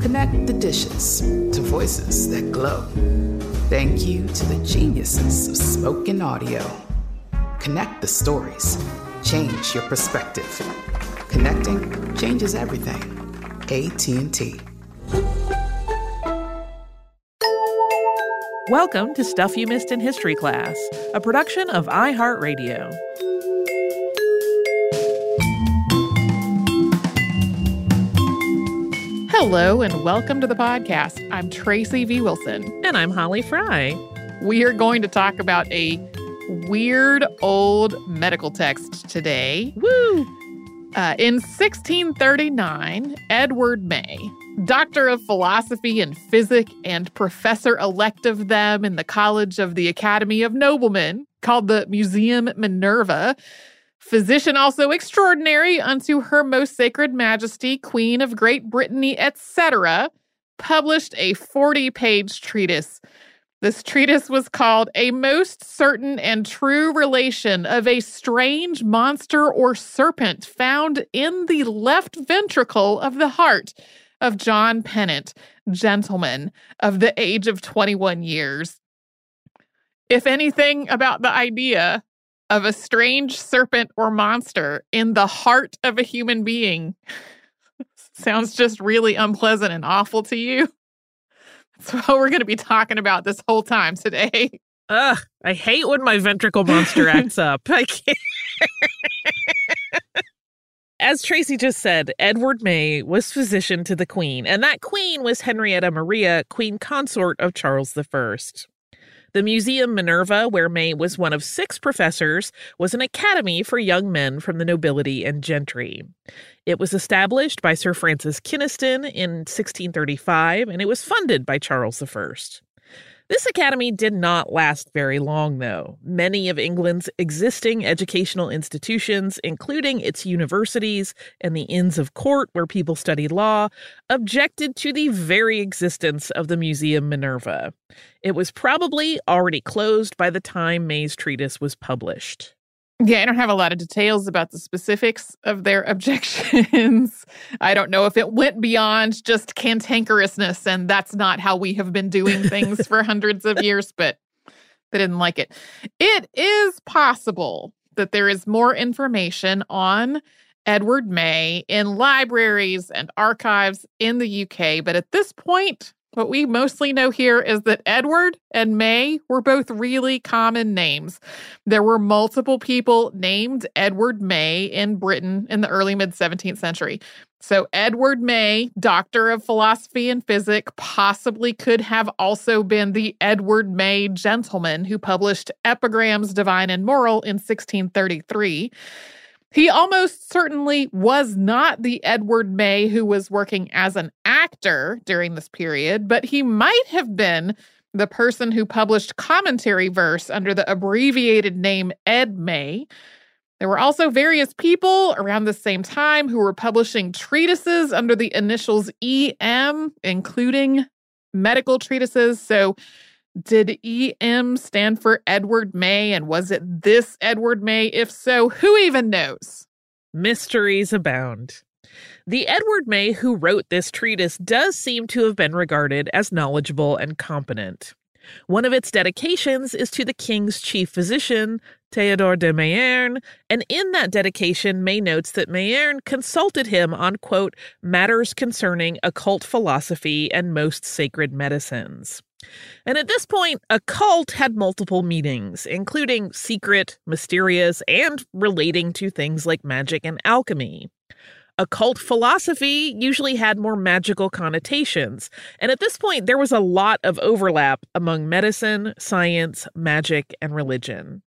Connect the dishes to voices that glow. Thank you to the geniuses of spoken audio. Connect the stories. Change your perspective. Connecting changes everything. AT&T. Welcome to Stuff You Missed in History class, a production of iHeartRadio. Hello and welcome to the podcast. I'm Tracy V. Wilson. And I'm Holly Fry. We are going to talk about a weird old medical text today. Woo! Uh, in 1639, Edward May, doctor of philosophy and physics and professor elect of them in the College of the Academy of Noblemen, called the Museum Minerva, physician also extraordinary unto her most sacred majesty, Queen of Great Brittany, etc., published a 40 page treatise. This treatise was called A Most Certain and True Relation of a Strange Monster or Serpent Found in the Left Ventricle of the Heart of John Pennant, gentleman of the age of 21 years. If anything about the idea of a strange serpent or monster in the heart of a human being sounds just really unpleasant and awful to you. That's what we're going to be talking about this whole time today. Ugh, I hate when my ventricle monster acts up. I can't. As Tracy just said, Edward May was physician to the Queen, and that Queen was Henrietta Maria, Queen Consort of Charles I. The Museum Minerva, where May was one of six professors, was an academy for young men from the nobility and gentry. It was established by Sir Francis Kynaston in 1635, and it was funded by Charles I. This academy did not last very long, though. Many of England's existing educational institutions, including its universities and the Inns of Court where people studied law, objected to the very existence of the Museum Minerva. It was probably already closed by the time May's treatise was published. Yeah, I don't have a lot of details about the specifics of their objections. I don't know if it went beyond just cantankerousness, and that's not how we have been doing things for hundreds of years, but they didn't like it. It is possible that there is more information on Edward May in libraries and archives in the UK, but at this point, What we mostly know here is that Edward and May were both really common names. There were multiple people named Edward May in Britain in the early mid 17th century. So, Edward May, doctor of philosophy and physics, possibly could have also been the Edward May gentleman who published Epigrams Divine and Moral in 1633. He almost certainly was not the Edward May who was working as an actor during this period, but he might have been the person who published commentary verse under the abbreviated name Ed May. There were also various people around the same time who were publishing treatises under the initials EM, including medical treatises. So did EM stand for Edward May? And was it this Edward May? If so, who even knows? Mysteries abound. The Edward May who wrote this treatise does seem to have been regarded as knowledgeable and competent. One of its dedications is to the king's chief physician, Theodore de Mayerne, and in that dedication, May notes that Mayerne consulted him on, quote, matters concerning occult philosophy and most sacred medicines. And at this point, occult had multiple meanings, including secret, mysterious, and relating to things like magic and alchemy. Occult philosophy usually had more magical connotations, and at this point, there was a lot of overlap among medicine, science, magic, and religion.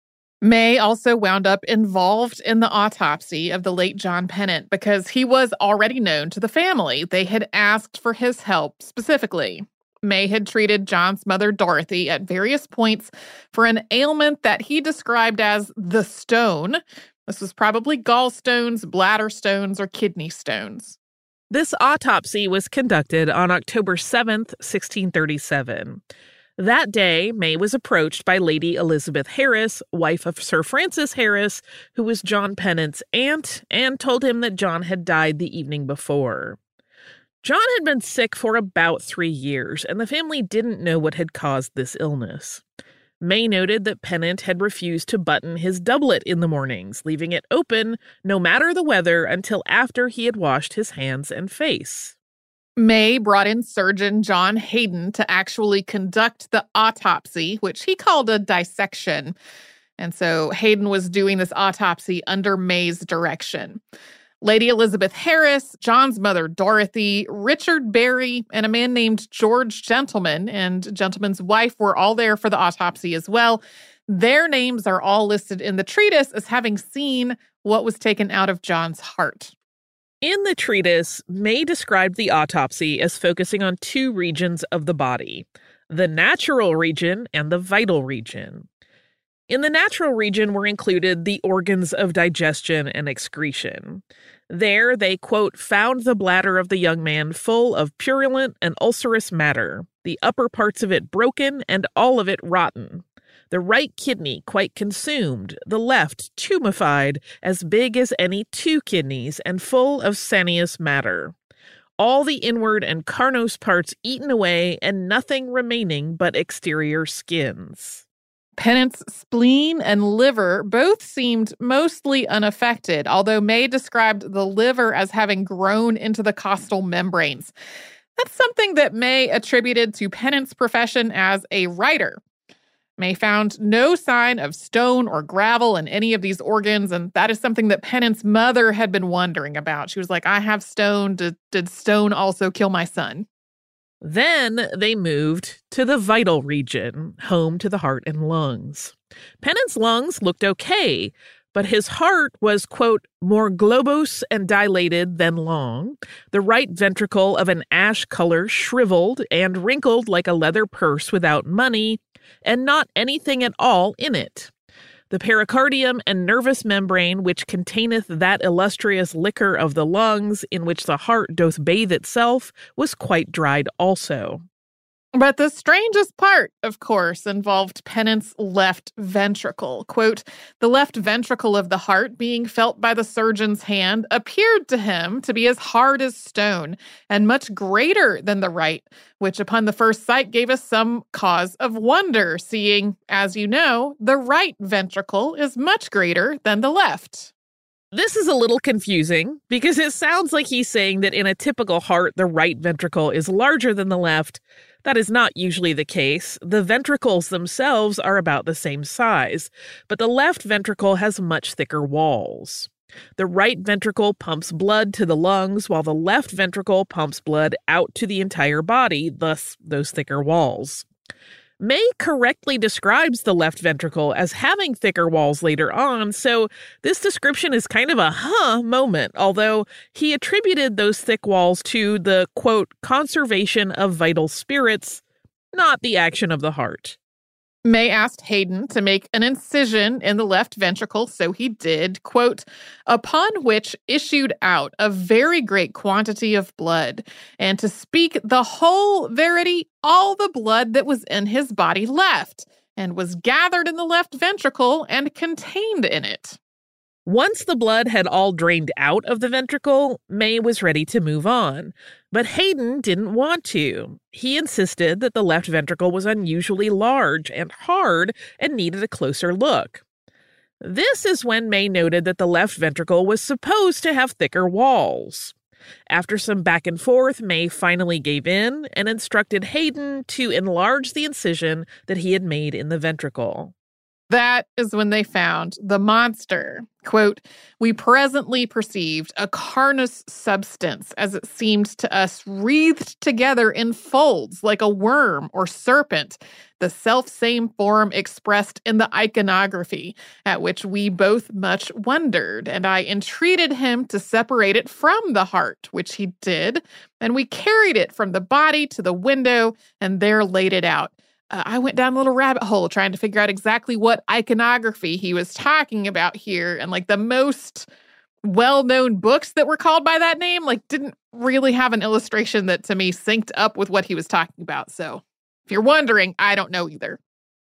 May also wound up involved in the autopsy of the late John Pennant because he was already known to the family. They had asked for his help specifically. May had treated John's mother, Dorothy, at various points for an ailment that he described as the stone. This was probably gallstones, bladder stones, or kidney stones. This autopsy was conducted on October 7th, 1637. That day, May was approached by Lady Elizabeth Harris, wife of Sir Francis Harris, who was John Pennant's aunt, and told him that John had died the evening before. John had been sick for about three years, and the family didn't know what had caused this illness. May noted that Pennant had refused to button his doublet in the mornings, leaving it open no matter the weather until after he had washed his hands and face. May brought in surgeon John Hayden to actually conduct the autopsy, which he called a dissection. And so Hayden was doing this autopsy under May's direction. Lady Elizabeth Harris, John's mother Dorothy, Richard Barry, and a man named George Gentleman and Gentleman's wife were all there for the autopsy as well. Their names are all listed in the treatise as having seen what was taken out of John's heart. In the treatise, May described the autopsy as focusing on two regions of the body the natural region and the vital region. In the natural region were included the organs of digestion and excretion. There, they, quote, found the bladder of the young man full of purulent and ulcerous matter, the upper parts of it broken and all of it rotten. The right kidney quite consumed, the left tumefied, as big as any two kidneys, and full of sanious matter. All the inward and carnose parts eaten away, and nothing remaining but exterior skins. Pennant's spleen and liver both seemed mostly unaffected, although May described the liver as having grown into the costal membranes. That's something that May attributed to Pennant's profession as a writer. May found no sign of stone or gravel in any of these organs, and that is something that Pennant's mother had been wondering about. She was like, I have stone. Did, did stone also kill my son? Then they moved to the vital region, home to the heart and lungs. Pennant's lungs looked okay, but his heart was, quote, more globose and dilated than long, the right ventricle of an ash color shriveled and wrinkled like a leather purse without money, and not anything at all in it. The pericardium and nervous membrane, which containeth that illustrious liquor of the lungs, in which the heart doth bathe itself, was quite dried also. But the strangest part, of course, involved Pennant's left ventricle. Quote, the left ventricle of the heart, being felt by the surgeon's hand, appeared to him to be as hard as stone and much greater than the right, which upon the first sight gave us some cause of wonder, seeing, as you know, the right ventricle is much greater than the left. This is a little confusing because it sounds like he's saying that in a typical heart, the right ventricle is larger than the left. That is not usually the case. The ventricles themselves are about the same size, but the left ventricle has much thicker walls. The right ventricle pumps blood to the lungs, while the left ventricle pumps blood out to the entire body, thus, those thicker walls. May correctly describes the left ventricle as having thicker walls later on, so this description is kind of a huh moment, although he attributed those thick walls to the quote, conservation of vital spirits, not the action of the heart. May asked Hayden to make an incision in the left ventricle, so he did, quote, upon which issued out a very great quantity of blood, and to speak the whole verity, all the blood that was in his body left, and was gathered in the left ventricle and contained in it. Once the blood had all drained out of the ventricle, May was ready to move on. But Hayden didn't want to. He insisted that the left ventricle was unusually large and hard and needed a closer look. This is when May noted that the left ventricle was supposed to have thicker walls. After some back and forth, May finally gave in and instructed Hayden to enlarge the incision that he had made in the ventricle. That is when they found the monster. Quote, we presently perceived a carnous substance, as it seemed to us, wreathed together in folds like a worm or serpent, the self same form expressed in the iconography, at which we both much wondered. And I entreated him to separate it from the heart, which he did. And we carried it from the body to the window and there laid it out uh, I went down a little rabbit hole trying to figure out exactly what iconography he was talking about here. And like the most well known books that were called by that name, like didn't really have an illustration that to me synced up with what he was talking about. So if you're wondering, I don't know either.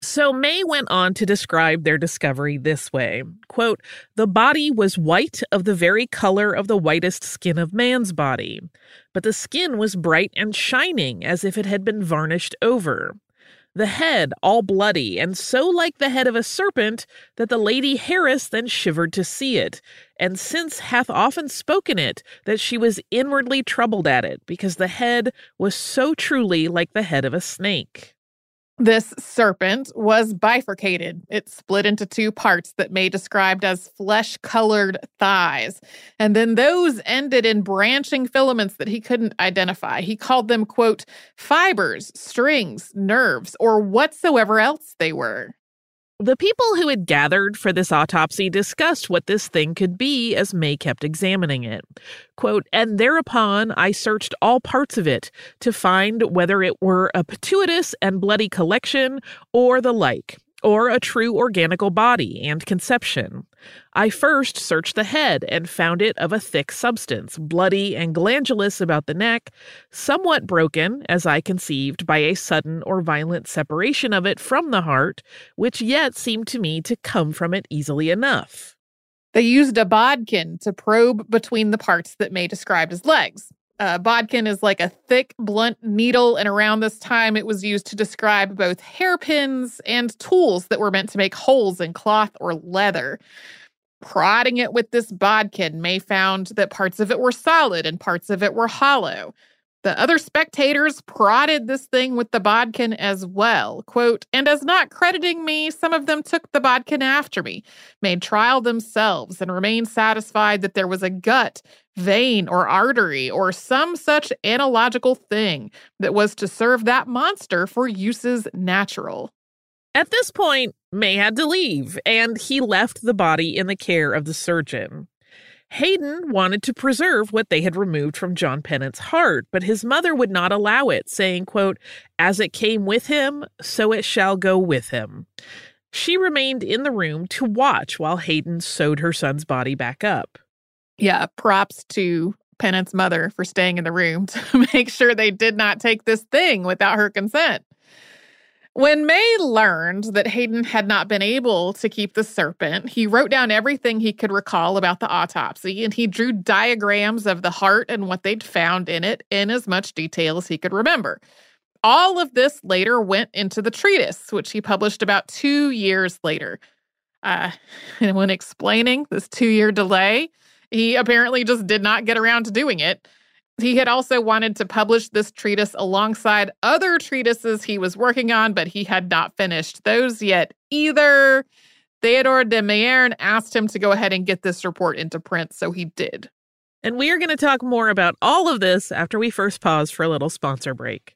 So May went on to describe their discovery this way quote, The body was white of the very color of the whitest skin of man's body, but the skin was bright and shining as if it had been varnished over the head all bloody, and so like the head of a serpent that the lady Harris then shivered to see it, and since hath often spoken it that she was inwardly troubled at it, because the head was so truly like the head of a snake. This serpent was bifurcated. It split into two parts that May described as flesh colored thighs. And then those ended in branching filaments that he couldn't identify. He called them, quote, fibers, strings, nerves, or whatsoever else they were. The people who had gathered for this autopsy discussed what this thing could be as May kept examining it. Quote, and thereupon I searched all parts of it to find whether it were a pituitous and bloody collection or the like or a true organical body and conception. I first searched the head and found it of a thick substance, bloody and glandulous about the neck, somewhat broken, as I conceived, by a sudden or violent separation of it from the heart, which yet seemed to me to come from it easily enough. They used a bodkin to probe between the parts that May described as legs. Uh, bodkin is like a thick, blunt needle, and around this time it was used to describe both hairpins and tools that were meant to make holes in cloth or leather. Prodding it with this bodkin, May found that parts of it were solid and parts of it were hollow. The other spectators prodded this thing with the bodkin as well. Quote, and as not crediting me, some of them took the bodkin after me, made trial themselves, and remained satisfied that there was a gut, vein, or artery, or some such analogical thing that was to serve that monster for uses natural. At this point, May had to leave, and he left the body in the care of the surgeon. Hayden wanted to preserve what they had removed from John Pennant's heart, but his mother would not allow it, saying, quote, As it came with him, so it shall go with him. She remained in the room to watch while Hayden sewed her son's body back up. Yeah, props to Pennant's mother for staying in the room to make sure they did not take this thing without her consent. When May learned that Hayden had not been able to keep the serpent, he wrote down everything he could recall about the autopsy and he drew diagrams of the heart and what they'd found in it in as much detail as he could remember. All of this later went into the treatise, which he published about two years later. Uh, and when explaining this two year delay, he apparently just did not get around to doing it. He had also wanted to publish this treatise alongside other treatises he was working on, but he had not finished those yet either. Theodore de Mayerne asked him to go ahead and get this report into print, so he did. And we are going to talk more about all of this after we first pause for a little sponsor break.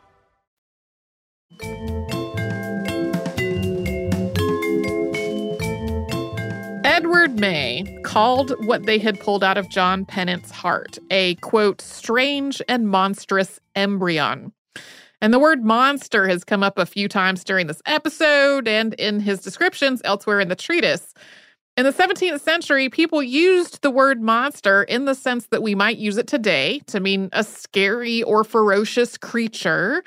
May called what they had pulled out of John Pennant's heart a quote, strange and monstrous embryon. And the word monster has come up a few times during this episode and in his descriptions elsewhere in the treatise. In the 17th century, people used the word monster in the sense that we might use it today to mean a scary or ferocious creature.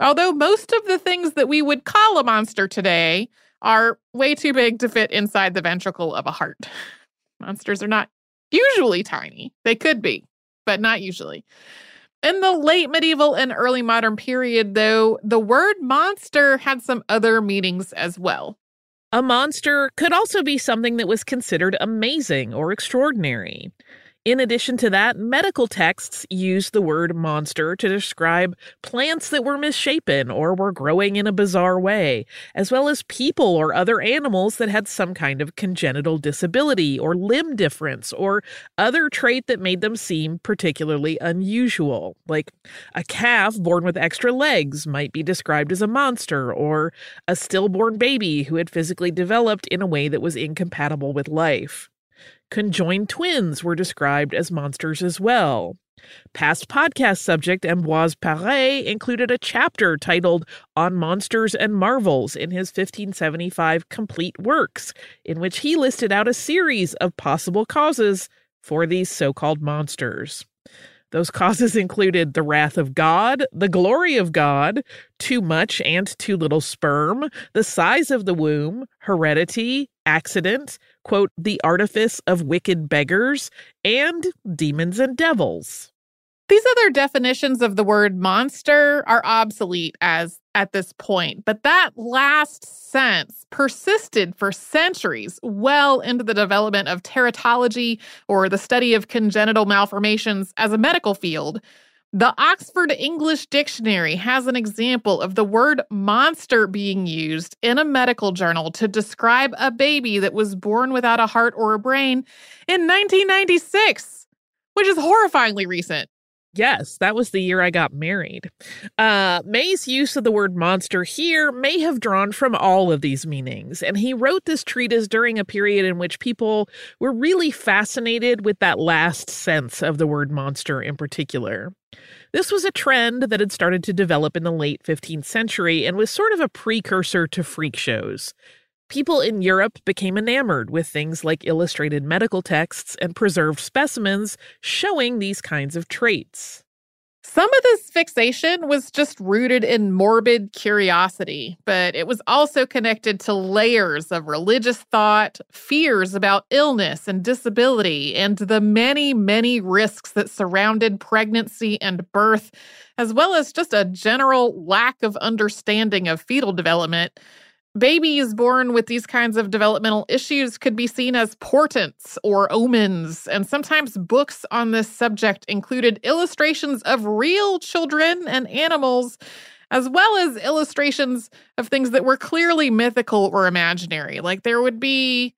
Although most of the things that we would call a monster today are way too big to fit inside the ventricle of a heart. Monsters are not usually tiny. They could be, but not usually. In the late medieval and early modern period, though, the word monster had some other meanings as well. A monster could also be something that was considered amazing or extraordinary. In addition to that, medical texts used the word monster to describe plants that were misshapen or were growing in a bizarre way, as well as people or other animals that had some kind of congenital disability or limb difference or other trait that made them seem particularly unusual. Like a calf born with extra legs might be described as a monster, or a stillborn baby who had physically developed in a way that was incompatible with life. Conjoined twins were described as monsters as well. Past podcast subject Ambroise Paré included a chapter titled On Monsters and Marvels in his 1575 Complete Works, in which he listed out a series of possible causes for these so called monsters. Those causes included the wrath of God, the glory of God, too much and too little sperm, the size of the womb, heredity, accident, quote, the artifice of wicked beggars, and demons and devils. These other definitions of the word monster are obsolete as at this point, but that last sense persisted for centuries, well into the development of teratology or the study of congenital malformations as a medical field. The Oxford English Dictionary has an example of the word monster being used in a medical journal to describe a baby that was born without a heart or a brain in 1996, which is horrifyingly recent. Yes, that was the year I got married. Uh, May's use of the word monster here may have drawn from all of these meanings, and he wrote this treatise during a period in which people were really fascinated with that last sense of the word monster in particular. This was a trend that had started to develop in the late 15th century and was sort of a precursor to freak shows. People in Europe became enamored with things like illustrated medical texts and preserved specimens showing these kinds of traits. Some of this fixation was just rooted in morbid curiosity, but it was also connected to layers of religious thought, fears about illness and disability, and the many, many risks that surrounded pregnancy and birth, as well as just a general lack of understanding of fetal development. Babies born with these kinds of developmental issues could be seen as portents or omens, and sometimes books on this subject included illustrations of real children and animals, as well as illustrations of things that were clearly mythical or imaginary. Like there would be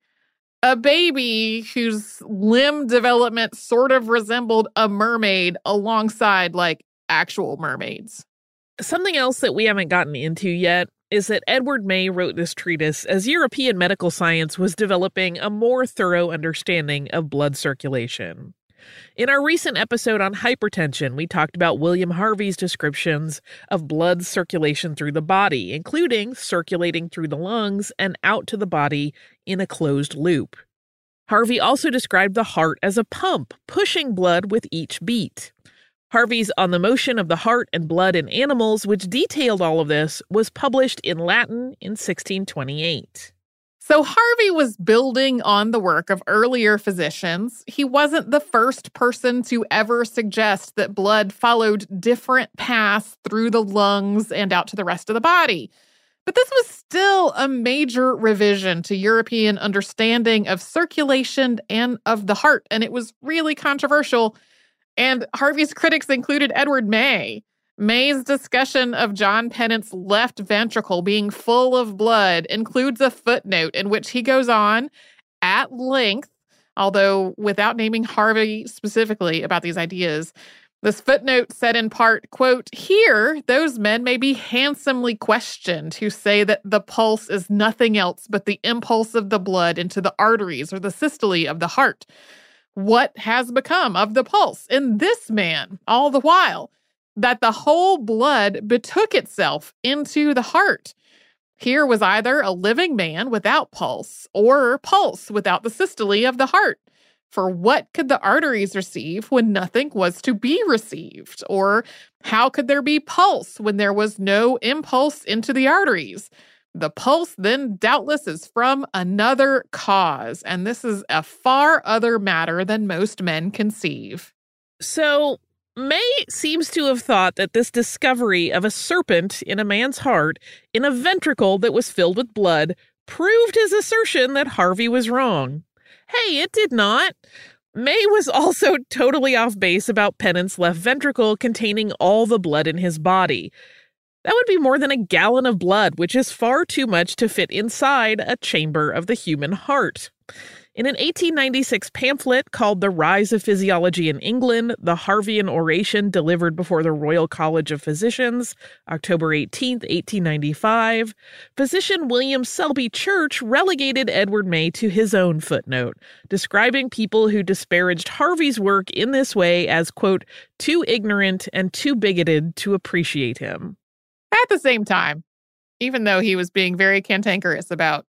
a baby whose limb development sort of resembled a mermaid alongside like actual mermaids. Something else that we haven't gotten into yet is that Edward May wrote this treatise as European medical science was developing a more thorough understanding of blood circulation. In our recent episode on hypertension, we talked about William Harvey's descriptions of blood circulation through the body, including circulating through the lungs and out to the body in a closed loop. Harvey also described the heart as a pump, pushing blood with each beat. Harvey's On the Motion of the Heart and Blood in Animals, which detailed all of this, was published in Latin in 1628. So Harvey was building on the work of earlier physicians. He wasn't the first person to ever suggest that blood followed different paths through the lungs and out to the rest of the body. But this was still a major revision to European understanding of circulation and of the heart, and it was really controversial and Harvey's critics included Edward May. May's discussion of John Pennant's left ventricle being full of blood includes a footnote in which he goes on at length, although without naming Harvey specifically about these ideas. This footnote said in part, quote, Here, those men may be handsomely questioned who say that the pulse is nothing else but the impulse of the blood into the arteries or the systole of the heart what has become of the pulse in this man all the while, that the whole blood betook itself into the heart. Here was either a living man without pulse or pulse without the systole of the heart. For what could the arteries receive when nothing was to be received? Or how could there be pulse when there was no impulse into the arteries? The pulse then doubtless is from another cause, and this is a far other matter than most men conceive. So, May seems to have thought that this discovery of a serpent in a man's heart in a ventricle that was filled with blood proved his assertion that Harvey was wrong. Hey, it did not. May was also totally off base about Pennant's left ventricle containing all the blood in his body. That would be more than a gallon of blood, which is far too much to fit inside a chamber of the human heart. In an 1896 pamphlet called The Rise of Physiology in England, the Harveian oration delivered before the Royal College of Physicians, October 18, 1895, physician William Selby Church relegated Edward May to his own footnote, describing people who disparaged Harvey's work in this way as, quote, too ignorant and too bigoted to appreciate him. At the same time, even though he was being very cantankerous about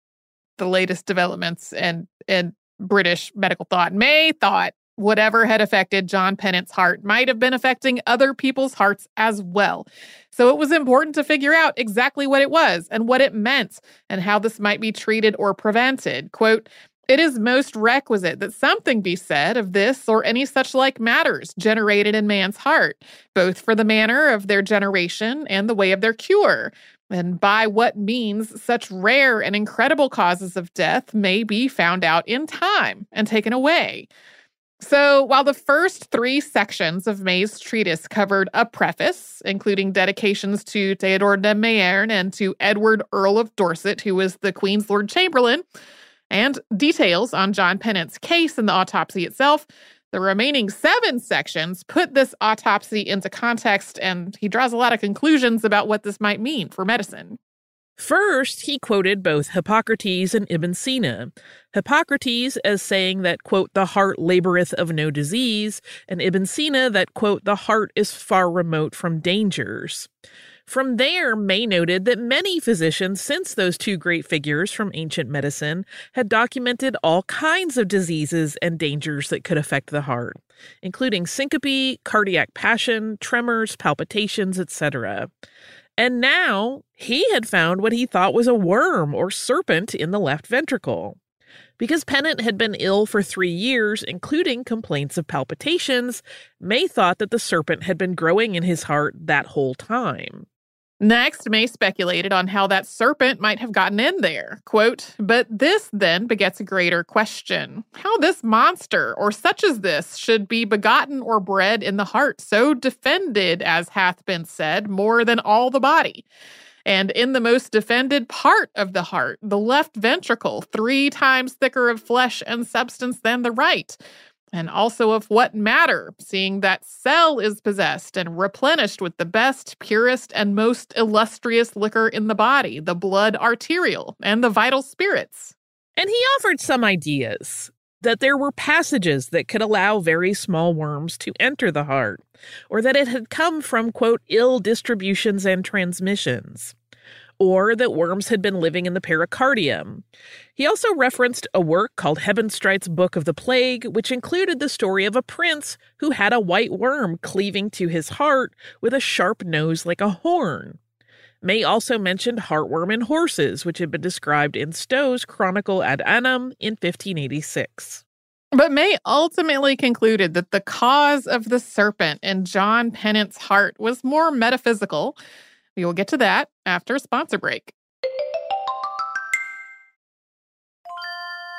the latest developments and and British medical thought. May thought whatever had affected John Pennant's heart might have been affecting other people's hearts as well. So it was important to figure out exactly what it was and what it meant and how this might be treated or prevented. Quote, it is most requisite that something be said of this or any such like matters generated in man's heart, both for the manner of their generation and the way of their cure, and by what means such rare and incredible causes of death may be found out in time and taken away. So, while the first three sections of May's treatise covered a preface, including dedications to Theodore de Mayerne and to Edward, Earl of Dorset, who was the Queen's Lord Chamberlain, and details on John Pennant's case and the autopsy itself, the remaining seven sections put this autopsy into context, and he draws a lot of conclusions about what this might mean for medicine. First, he quoted both Hippocrates and Ibn Sina. Hippocrates as saying that, quote, the heart laboreth of no disease, and Ibn Sina that, quote, the heart is far remote from dangers. From there, May noted that many physicians since those two great figures from ancient medicine had documented all kinds of diseases and dangers that could affect the heart, including syncope, cardiac passion, tremors, palpitations, etc. And now he had found what he thought was a worm or serpent in the left ventricle. Because Pennant had been ill for three years, including complaints of palpitations, May thought that the serpent had been growing in his heart that whole time. Next, May speculated on how that serpent might have gotten in there. Quote, but this then begets a greater question how this monster, or such as this, should be begotten or bred in the heart, so defended, as hath been said, more than all the body. And in the most defended part of the heart, the left ventricle, three times thicker of flesh and substance than the right and also of what matter, seeing that cell is possessed and replenished with the best, purest, and most illustrious liquor in the body, the blood arterial, and the vital spirits. And he offered some ideas that there were passages that could allow very small worms to enter the heart, or that it had come from, quote, ill distributions and transmissions or that worms had been living in the pericardium. He also referenced a work called Hebenstreit's Book of the Plague, which included the story of a prince who had a white worm cleaving to his heart with a sharp nose like a horn. May also mentioned heartworm in horses, which had been described in Stow's Chronicle ad Annam in 1586. But May ultimately concluded that the cause of the serpent in John Pennant's heart was more metaphysical we will get to that after a sponsor break.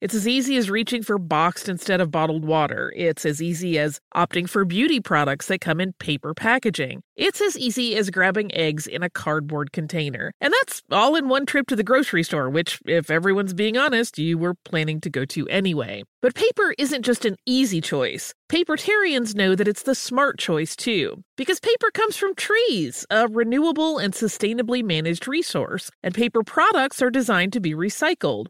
It's as easy as reaching for boxed instead of bottled water. It's as easy as opting for beauty products that come in paper packaging. It's as easy as grabbing eggs in a cardboard container. And that's all in one trip to the grocery store, which, if everyone's being honest, you were planning to go to anyway. But paper isn't just an easy choice. Papertarians know that it's the smart choice too, because paper comes from trees, a renewable and sustainably managed resource, and paper products are designed to be recycled.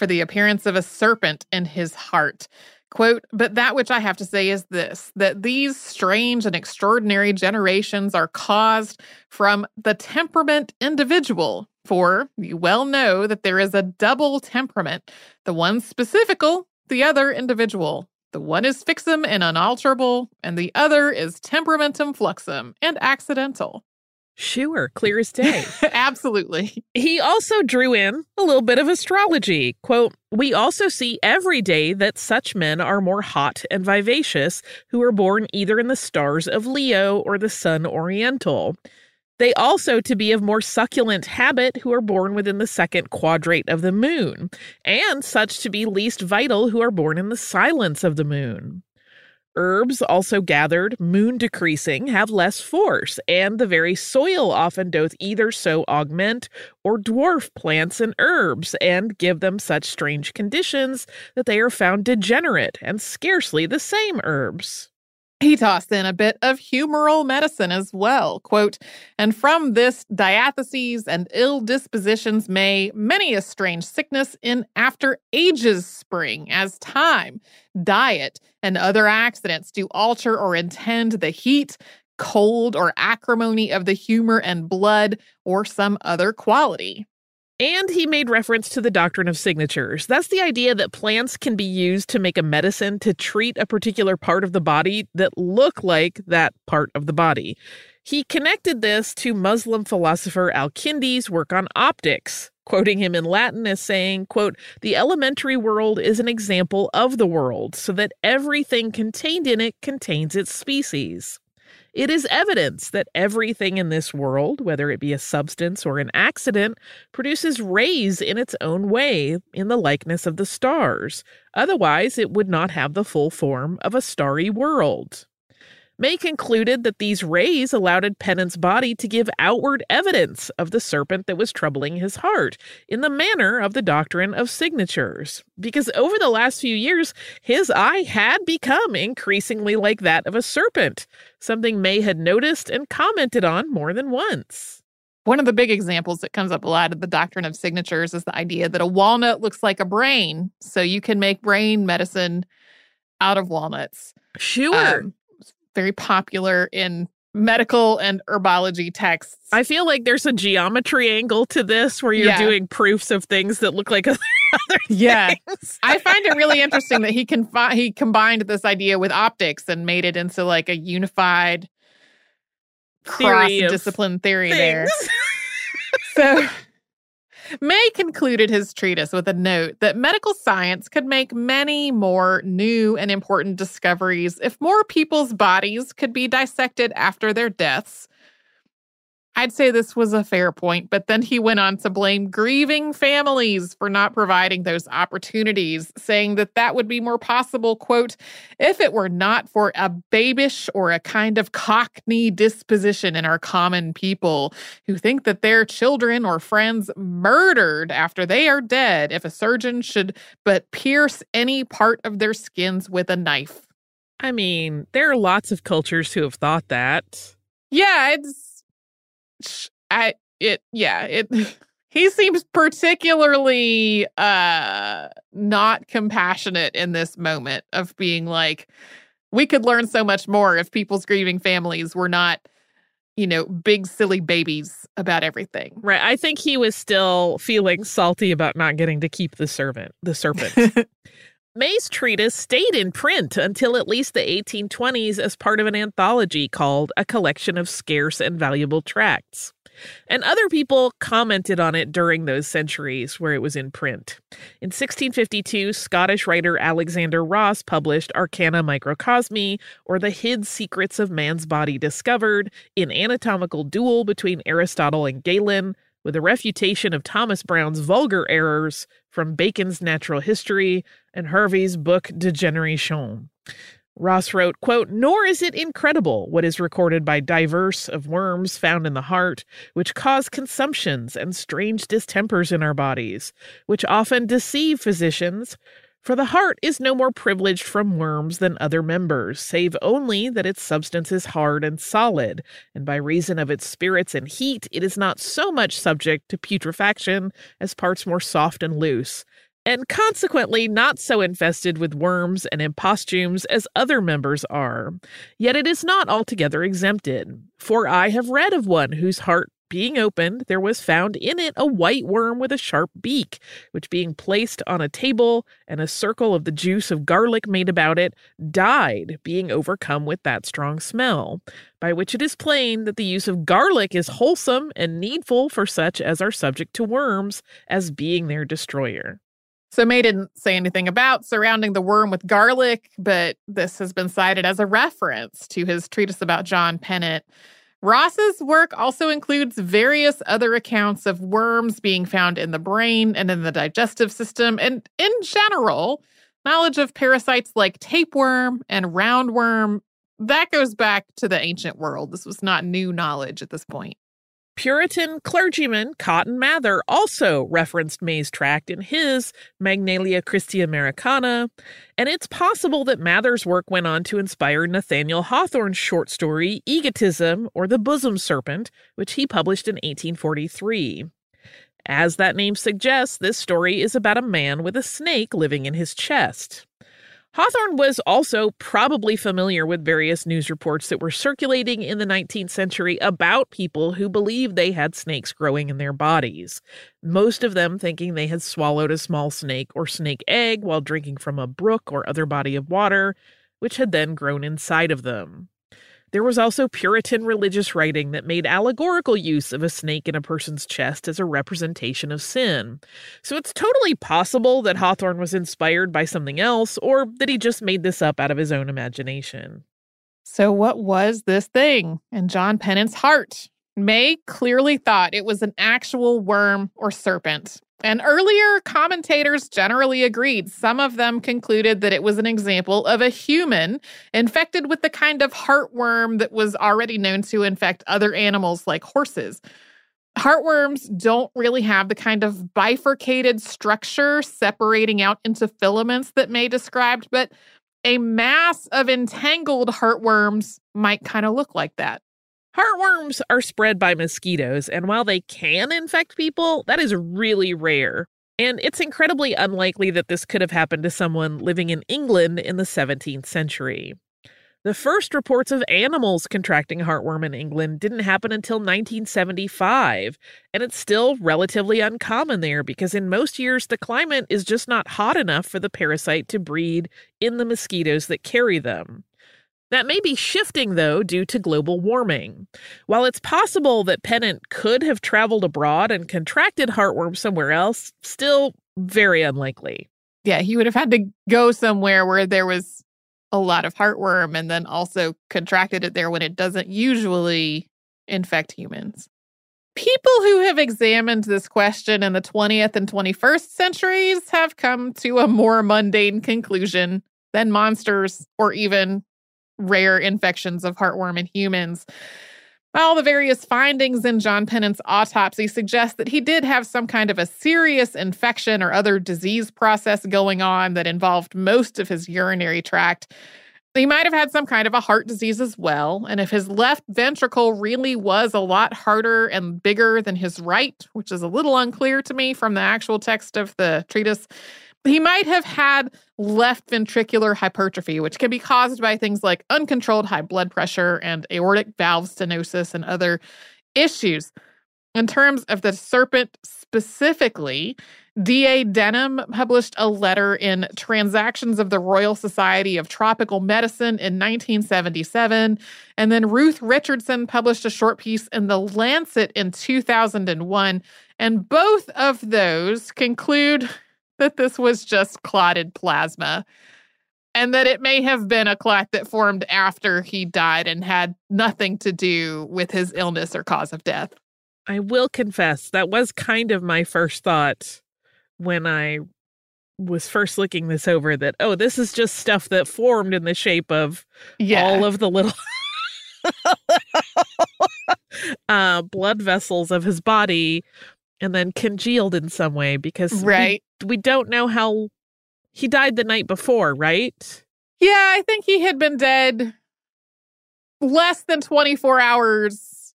for the appearance of a serpent in his heart. Quote, but that which I have to say is this that these strange and extraordinary generations are caused from the temperament individual. For you well know that there is a double temperament, the one specifical, the other individual. The one is fixum and unalterable, and the other is temperamentum fluxum and accidental. Sure, clear as day. Absolutely. He also drew in a little bit of astrology. Quote, we also see every day that such men are more hot and vivacious who are born either in the stars of Leo or the sun oriental. They also to be of more succulent habit who are born within the second quadrate of the moon, and such to be least vital who are born in the silence of the moon. Herbs also gathered, moon decreasing, have less force, and the very soil often doth either so augment or dwarf plants and herbs, and give them such strange conditions that they are found degenerate and scarcely the same herbs. He tossed in a bit of humoral medicine as well. Quote, and from this diatheses and ill dispositions may many a strange sickness in after ages spring, as time, diet, and other accidents do alter or intend the heat, cold, or acrimony of the humor and blood, or some other quality. And he made reference to the doctrine of signatures. That's the idea that plants can be used to make a medicine to treat a particular part of the body that look like that part of the body. He connected this to Muslim philosopher Al-Kindi's work on optics, quoting him in Latin as saying, quote, "The elementary world is an example of the world, so that everything contained in it contains its species." It is evidence that everything in this world, whether it be a substance or an accident, produces rays in its own way in the likeness of the stars. Otherwise, it would not have the full form of a starry world. May concluded that these rays allowed Pennant's body to give outward evidence of the serpent that was troubling his heart in the manner of the doctrine of signatures. Because over the last few years, his eye had become increasingly like that of a serpent, something May had noticed and commented on more than once. One of the big examples that comes up a lot of the doctrine of signatures is the idea that a walnut looks like a brain, so you can make brain medicine out of walnuts. Sure. Um, very popular in medical and herbology texts. I feel like there's a geometry angle to this where you're yeah. doing proofs of things that look like other, yeah. I find it really interesting that he can fi- he combined this idea with optics and made it into like a unified cross discipline theory things. there. so May concluded his treatise with a note that medical science could make many more new and important discoveries if more people's bodies could be dissected after their deaths I'd say this was a fair point, but then he went on to blame grieving families for not providing those opportunities, saying that that would be more possible, quote, if it were not for a babish or a kind of cockney disposition in our common people who think that their children or friends murdered after they are dead if a surgeon should but pierce any part of their skins with a knife. I mean, there are lots of cultures who have thought that. Yeah, it's I it yeah it he seems particularly uh not compassionate in this moment of being like we could learn so much more if people's grieving families were not you know big silly babies about everything. Right i think he was still feeling salty about not getting to keep the servant the serpent May's treatise stayed in print until at least the 1820s as part of an anthology called A Collection of Scarce and Valuable Tracts. And other people commented on it during those centuries where it was in print. In 1652, Scottish writer Alexander Ross published Arcana Microcosmi, or The Hid Secrets of Man's Body Discovered, in anatomical duel between Aristotle and Galen, with a refutation of Thomas Browne's vulgar errors from Bacon's Natural History and Harvey's book De Generation. Ross wrote, quote, Nor is it incredible what is recorded by divers of worms found in the heart, which cause consumptions and strange distempers in our bodies, which often deceive physicians, for the heart is no more privileged from worms than other members, save only that its substance is hard and solid, and by reason of its spirits and heat, it is not so much subject to putrefaction as parts more soft and loose, and consequently not so infested with worms and imposthumes as other members are. Yet it is not altogether exempted. For I have read of one whose heart being opened, there was found in it a white worm with a sharp beak, which being placed on a table and a circle of the juice of garlic made about it, died, being overcome with that strong smell. By which it is plain that the use of garlic is wholesome and needful for such as are subject to worms, as being their destroyer. So May didn't say anything about surrounding the worm with garlic, but this has been cited as a reference to his treatise about John Pennant. Ross's work also includes various other accounts of worms being found in the brain and in the digestive system, and in general, knowledge of parasites like tapeworm and roundworm. That goes back to the ancient world. This was not new knowledge at this point. Puritan clergyman Cotton Mather also referenced May's tract in his Magnalia Christi Americana, and it's possible that Mather's work went on to inspire Nathaniel Hawthorne's short story Egotism or the Bosom Serpent, which he published in 1843. As that name suggests, this story is about a man with a snake living in his chest. Hawthorne was also probably familiar with various news reports that were circulating in the 19th century about people who believed they had snakes growing in their bodies, most of them thinking they had swallowed a small snake or snake egg while drinking from a brook or other body of water, which had then grown inside of them. There was also Puritan religious writing that made allegorical use of a snake in a person's chest as a representation of sin. So it's totally possible that Hawthorne was inspired by something else, or that he just made this up out of his own imagination. So, what was this thing in John Pennant's heart? May clearly thought it was an actual worm or serpent. And earlier commentators generally agreed. Some of them concluded that it was an example of a human infected with the kind of heartworm that was already known to infect other animals like horses. Heartworms don't really have the kind of bifurcated structure separating out into filaments that May described, but a mass of entangled heartworms might kind of look like that. Heartworms are spread by mosquitoes, and while they can infect people, that is really rare. And it's incredibly unlikely that this could have happened to someone living in England in the 17th century. The first reports of animals contracting heartworm in England didn't happen until 1975, and it's still relatively uncommon there because in most years the climate is just not hot enough for the parasite to breed in the mosquitoes that carry them. That may be shifting, though, due to global warming. While it's possible that Pennant could have traveled abroad and contracted heartworm somewhere else, still very unlikely. Yeah, he would have had to go somewhere where there was a lot of heartworm and then also contracted it there when it doesn't usually infect humans. People who have examined this question in the 20th and 21st centuries have come to a more mundane conclusion than monsters or even rare infections of heartworm in humans. All the various findings in John Pennant's autopsy suggest that he did have some kind of a serious infection or other disease process going on that involved most of his urinary tract. He might have had some kind of a heart disease as well. And if his left ventricle really was a lot harder and bigger than his right, which is a little unclear to me from the actual text of the treatise, he might have had left ventricular hypertrophy, which can be caused by things like uncontrolled high blood pressure and aortic valve stenosis and other issues. In terms of the serpent specifically, D.A. Denham published a letter in Transactions of the Royal Society of Tropical Medicine in 1977. And then Ruth Richardson published a short piece in The Lancet in 2001. And both of those conclude that this was just clotted plasma and that it may have been a clot that formed after he died and had nothing to do with his illness or cause of death. I will confess that was kind of my first thought when I was first looking this over that oh this is just stuff that formed in the shape of yeah. all of the little uh, blood vessels of his body and then congealed in some way because right. we, we don't know how he died the night before right? Yeah i think he had been dead less than 24 hours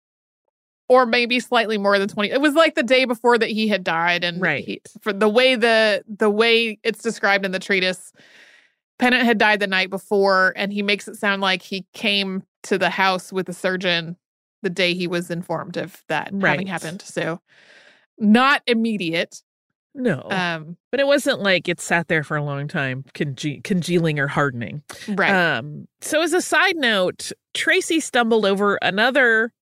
or maybe slightly more than 20 it was like the day before that he had died and right. he, for the way the the way it's described in the treatise pennant had died the night before and he makes it sound like he came to the house with the surgeon the day he was informed of that right. having happened so not immediate. No. Um, but it wasn't like it sat there for a long time, conge- congealing or hardening. Right. Um, so, as a side note, Tracy stumbled over another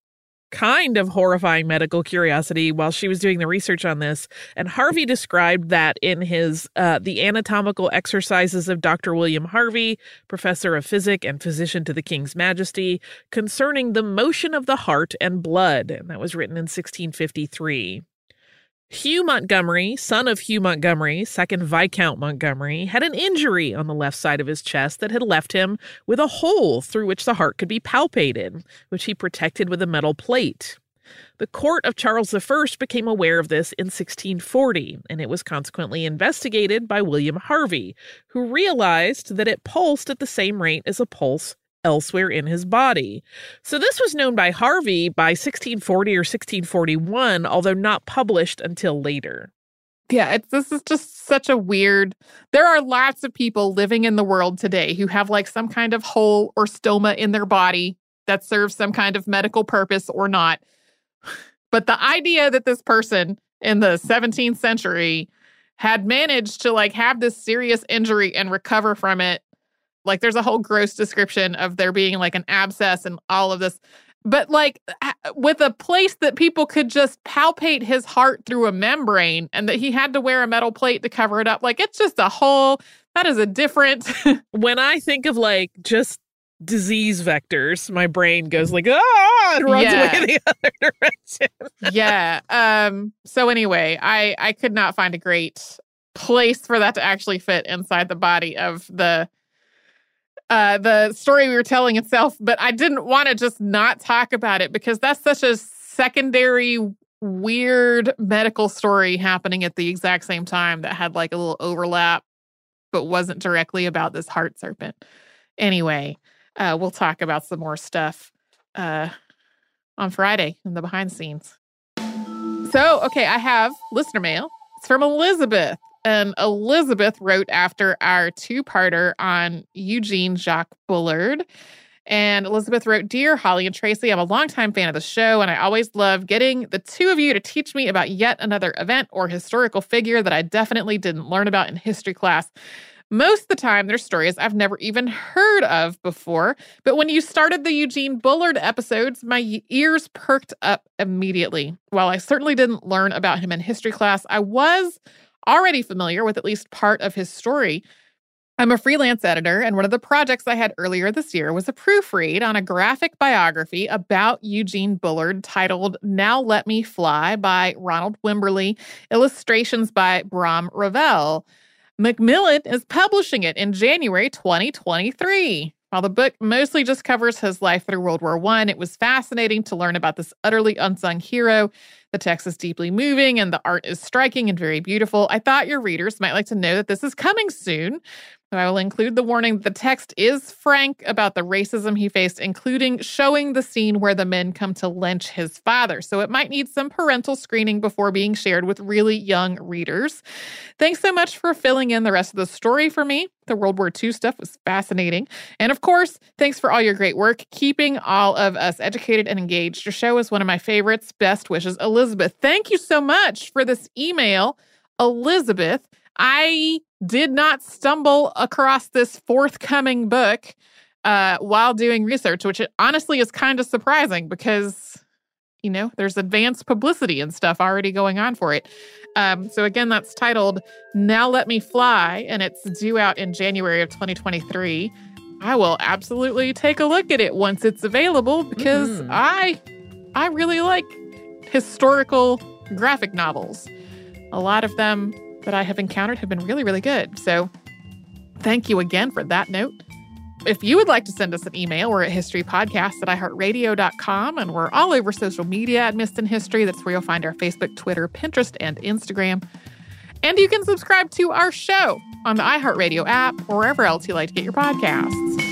kind of horrifying medical curiosity while she was doing the research on this. And Harvey described that in his uh, The Anatomical Exercises of Dr. William Harvey, professor of physic and physician to the King's Majesty, concerning the motion of the heart and blood. And that was written in 1653. Hugh Montgomery, son of Hugh Montgomery, second Viscount Montgomery, had an injury on the left side of his chest that had left him with a hole through which the heart could be palpated, which he protected with a metal plate. The court of Charles I became aware of this in 1640, and it was consequently investigated by William Harvey, who realized that it pulsed at the same rate as a pulse elsewhere in his body. So this was known by Harvey by 1640 or 1641, although not published until later. Yeah, it's this is just such a weird. There are lots of people living in the world today who have like some kind of hole or stoma in their body that serves some kind of medical purpose or not. But the idea that this person in the 17th century had managed to like have this serious injury and recover from it like there's a whole gross description of there being like an abscess and all of this. But like with a place that people could just palpate his heart through a membrane and that he had to wear a metal plate to cover it up. Like it's just a whole that is a different when I think of like just disease vectors, my brain goes like, ah, and runs yeah. away the other direction. yeah. Um, so anyway, I I could not find a great place for that to actually fit inside the body of the uh, the story we were telling itself, but I didn't want to just not talk about it because that's such a secondary, weird medical story happening at the exact same time that had like a little overlap, but wasn't directly about this heart serpent. Anyway, uh, we'll talk about some more stuff uh, on Friday in the behind scenes. So, okay, I have listener mail. It's from Elizabeth. And Elizabeth wrote after our two parter on Eugene Jacques Bullard. And Elizabeth wrote Dear Holly and Tracy, I'm a longtime fan of the show, and I always love getting the two of you to teach me about yet another event or historical figure that I definitely didn't learn about in history class. Most of the time, they're stories I've never even heard of before. But when you started the Eugene Bullard episodes, my ears perked up immediately. While I certainly didn't learn about him in history class, I was already familiar with at least part of his story. I'm a freelance editor, and one of the projects I had earlier this year was a proofread on a graphic biography about Eugene Bullard titled Now Let Me Fly by Ronald Wimberly, illustrations by Brahm Revel. Macmillan is publishing it in January 2023. While the book mostly just covers his life through World War I, it was fascinating to learn about this utterly unsung hero. The text is deeply moving and the art is striking and very beautiful. I thought your readers might like to know that this is coming soon. I will include the warning the text is frank about the racism he faced, including showing the scene where the men come to lynch his father. So it might need some parental screening before being shared with really young readers. Thanks so much for filling in the rest of the story for me. The World War II stuff was fascinating. And of course, thanks for all your great work keeping all of us educated and engaged. Your show is one of my favorites. Best wishes, Elizabeth. Thank you so much for this email, Elizabeth. I did not stumble across this forthcoming book uh, while doing research, which honestly is kind of surprising because, you know, there's advanced publicity and stuff already going on for it. Um, so, again, that's titled Now Let Me Fly, and it's due out in January of 2023. I will absolutely take a look at it once it's available because mm. I I really like historical graphic novels. A lot of them that I have encountered have been really, really good. So thank you again for that note. If you would like to send us an email, we're at historypodcast at iheartradio.com and we're all over social media at Missed in History. That's where you'll find our Facebook, Twitter, Pinterest, and Instagram. And you can subscribe to our show on the iHeartRadio app or wherever else you like to get your podcasts.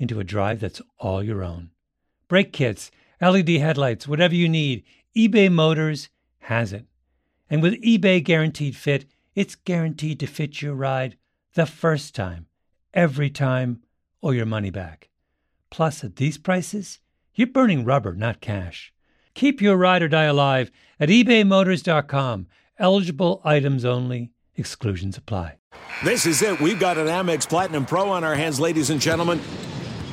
into a drive that's all your own. Brake kits, LED headlights, whatever you need, eBay Motors has it. And with eBay Guaranteed Fit, it's guaranteed to fit your ride the first time, every time, or your money back. Plus, at these prices, you're burning rubber, not cash. Keep your ride or die alive at ebaymotors.com. Eligible items only, exclusions apply. This is it. We've got an Amex Platinum Pro on our hands, ladies and gentlemen.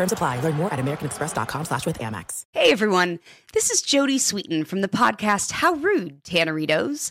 Terms apply. Learn more at americanexpress.com slash with Amex. Hey, everyone. This is Jodie Sweetin from the podcast How Rude, Tanneritos.